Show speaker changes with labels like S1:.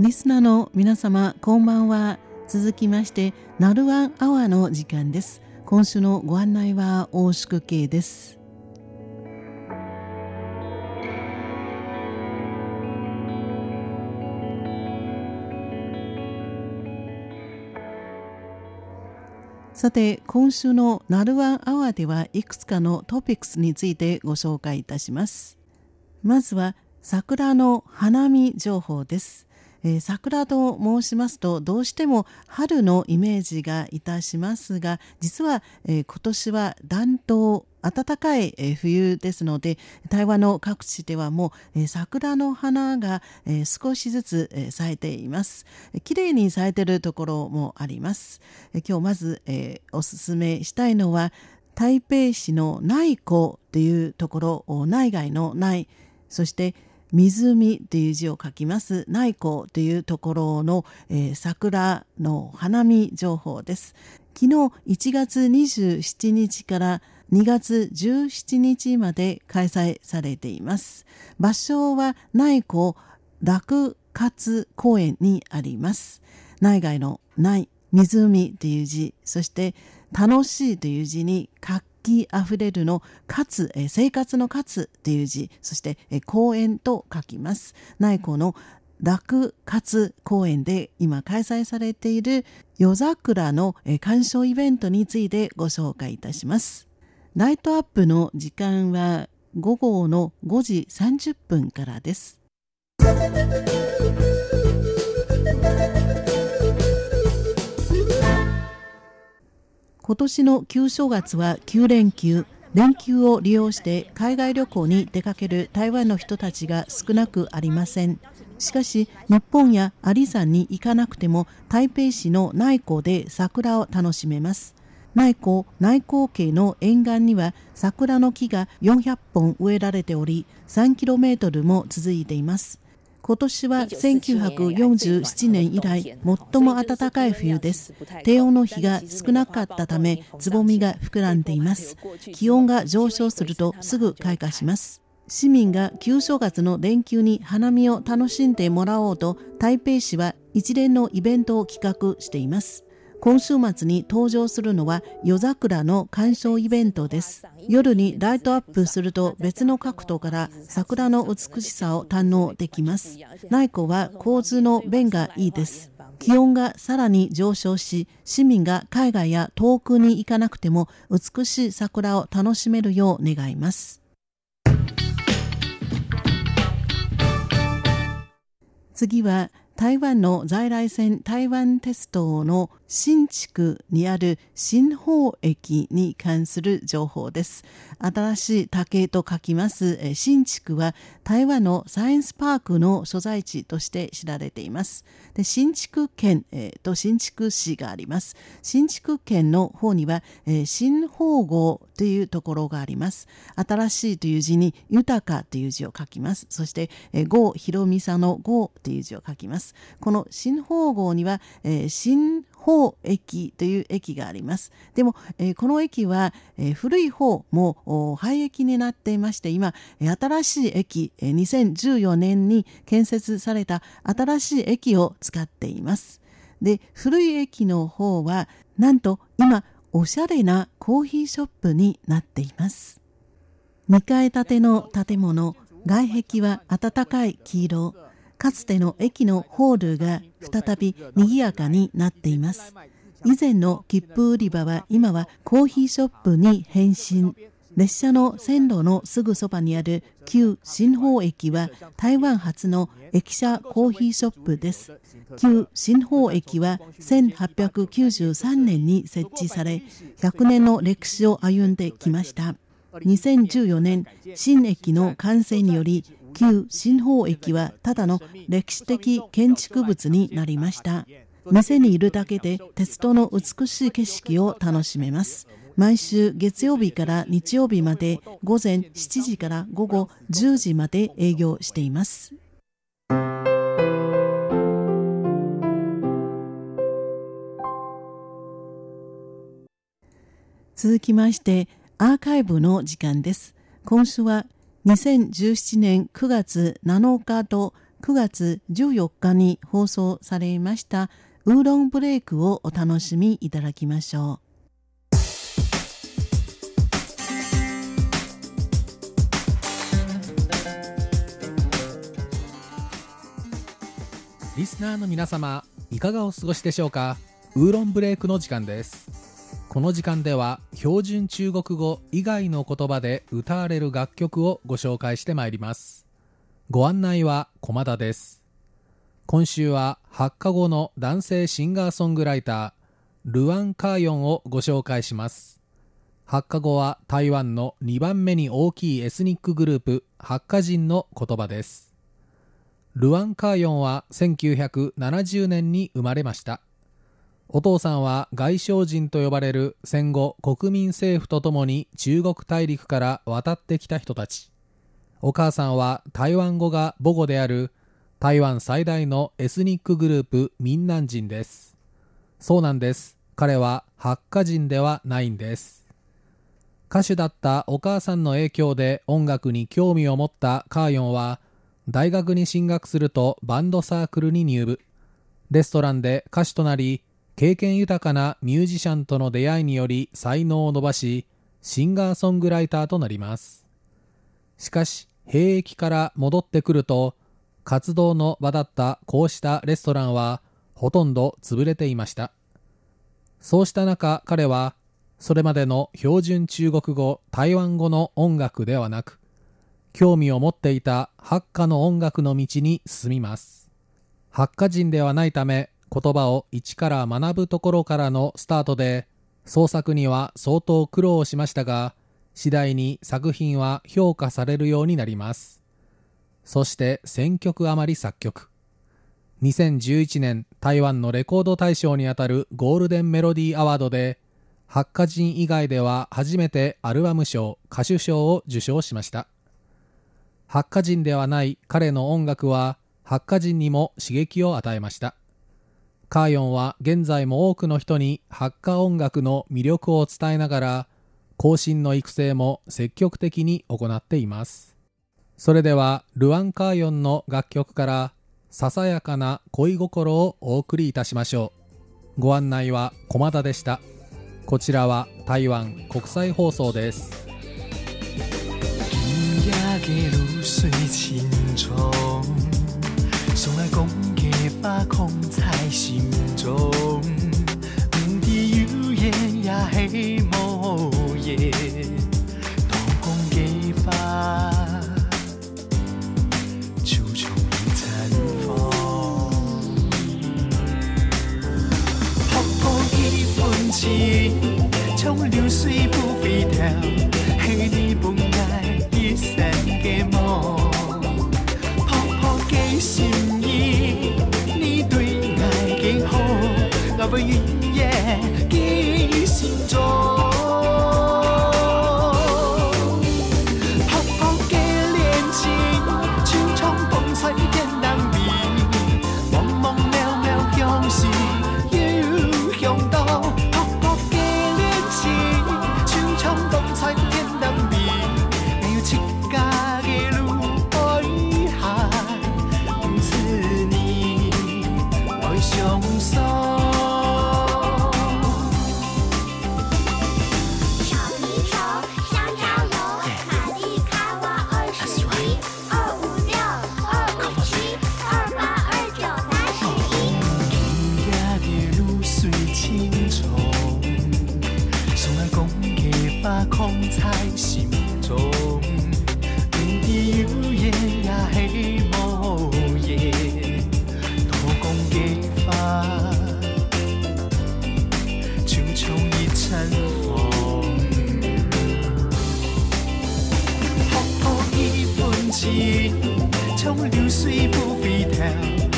S1: リスナーの皆様こんばんは。続きましてナルワンアワーの時間です。今週のご案内は大宿慶です。さて今週のナルワンアワーではいくつかのトピックスについてご紹介いたします。まずは桜の花見情報です。えー、桜と申しますとどうしても春のイメージがいたしますが実は、えー、今年は暖冬暖かい冬ですので台湾の各地ではもう桜の花が少しずつ咲いています。綺麗に咲いているところもあります。今日まずおすすめしたいのは台北市の内湖というところ内外の内。そして湖という字を書きます。内湖というところの、えー、桜の花見情報です。昨日1月27日から2月17日まで開催されています。場所は内湖楽活公園にあります。内外の内湖という字そして楽しいという字に活気あふれるのかつ、え生活のかつという字そして、え公園と書きます。内湖の楽活公園で今開催されている夜桜の鑑賞イベントについてご紹介いたします。ライトアップの時間は午後の5時30分からです。今年の旧正月は9連休連休を利用して海外旅行に出かける台湾の人たちが少なくありません。しかし日本や阿里山に行かなくても台北市の内湖で桜を楽しめます。内湖内湖渓の沿岸には桜の木が400本植えられており 3km も続いています。今年は1947年以来最も暖かい冬です。低温の日が少なかったためつぼみが膨らんでいます。気温が上昇するとすぐ開花します。市民が旧正月の連休に花見を楽しんでもらおうと台北市は一連のイベントを企画しています。今週末に登場するのは夜桜の鑑賞イベントです。夜にライトアップすると別の角度から桜の美しさを堪能できます。内湖は構図の便がいいです。気温がさらに上昇し市民が海外や遠くに行かなくても美しい桜を楽しめるよう願います。次は台湾の在来線台湾鉄道の新築にある新宝駅に関する情報です。新しい竹と書きます新築は台湾のサイエンスパークの所在地として知られています。で新築県、えと新築市があります。新築県の方には、え新宝号というところがあります。新しいという字に豊かという字を書きます。そして、え郷ひろみさの郷という字を書きます。この新宝号には、え新宝駅という駅があります。でも、えー、この駅は、えー、古い方も廃駅になっていまして今新しい駅、え、2014年に建設された新しい駅を使っています。で古い駅の方はなんと今おしゃれなコーヒーショップになっています。2階建ての建物外壁は暖かい黄色かつての駅のホールが再び賑やかになっています。以前の切符売り場は今はコーヒーショップに変身。列車の線路のすぐそばにある旧新宝駅は台湾初の駅舎コーヒーショップです。旧新宝駅は1893年に設置され100年の歴史を歩んできました。2014年新駅の完成により旧新宝駅はただの歴史的建築物になりました。店にいるだけで鉄道の美しい景色を楽しめます。毎週月曜日から日曜日まで午前7時から午後10時まで営業しています。続きましてアーカイブの時間です。今週は2017年9月7日と9月14日に放送されましたウーロンブレイクをお楽しみいただきましょう。
S2: リスナーの皆様いかがお過ごしでしょうか？ウーロンブレイクの時間ですこの時間では標準中国語以外の言葉で歌われる楽曲をご紹介してまいります。ご案内は駒田です。今週は8日後の男性シンガーソングライタールアン・カーヨンをご紹介します。8日後は台湾の2番目に大きいエスニックグループハッカ人の言葉です。ルアン・カーヨンは1970年に生まれました。お父さんは外省人と呼ばれる戦後国民政府とともに中国大陸から渡ってきた人たち。お母さんは台湾語が母語である台湾最大のエスニックグループ民南人です。そうなんです。彼はハッカ人ではないんです。歌手だったお母さんの影響で音楽に興味を持ったカーヨンは大学に進学するとバンドサークルに入部。レストランで歌手となり経験豊かなミュージシャンとの出会いにより才能を伸ばしシンガーソングライターとなりますしかし兵役から戻ってくると活動の場だったこうしたレストランはほとんど潰れていましたそうした中彼はそれまでの標準中国語台湾語の音楽ではなく興味を持っていたハッカの音楽の道に進みます。ハッカ人ではないため言葉を一から学ぶところからのスタートで創作には相当苦労しましたが次第に作品は評価されるようになります。そして選曲余り作曲。2011年台湾のレコード大賞にあたるゴールデンメロディーアワードでハッカ人以外では初めてアルバム賞歌手賞を受賞しましたハッカ人ではない彼の音楽はハッカ人にも刺激を与えましたカーヨンは現在も多くの人にハッカ音楽の魅力を伝えながら後進の育成も積極的に行っています。それではルアン・カーヨンの楽曲からささやかな恋心をお送りいたしましょう。ご案内は駒田でした。こちらは台湾国際放送です。嘅露水情衷，送来讲嘅把空在心中，唔知有言也系无言，不愿夜记心中。goofy town.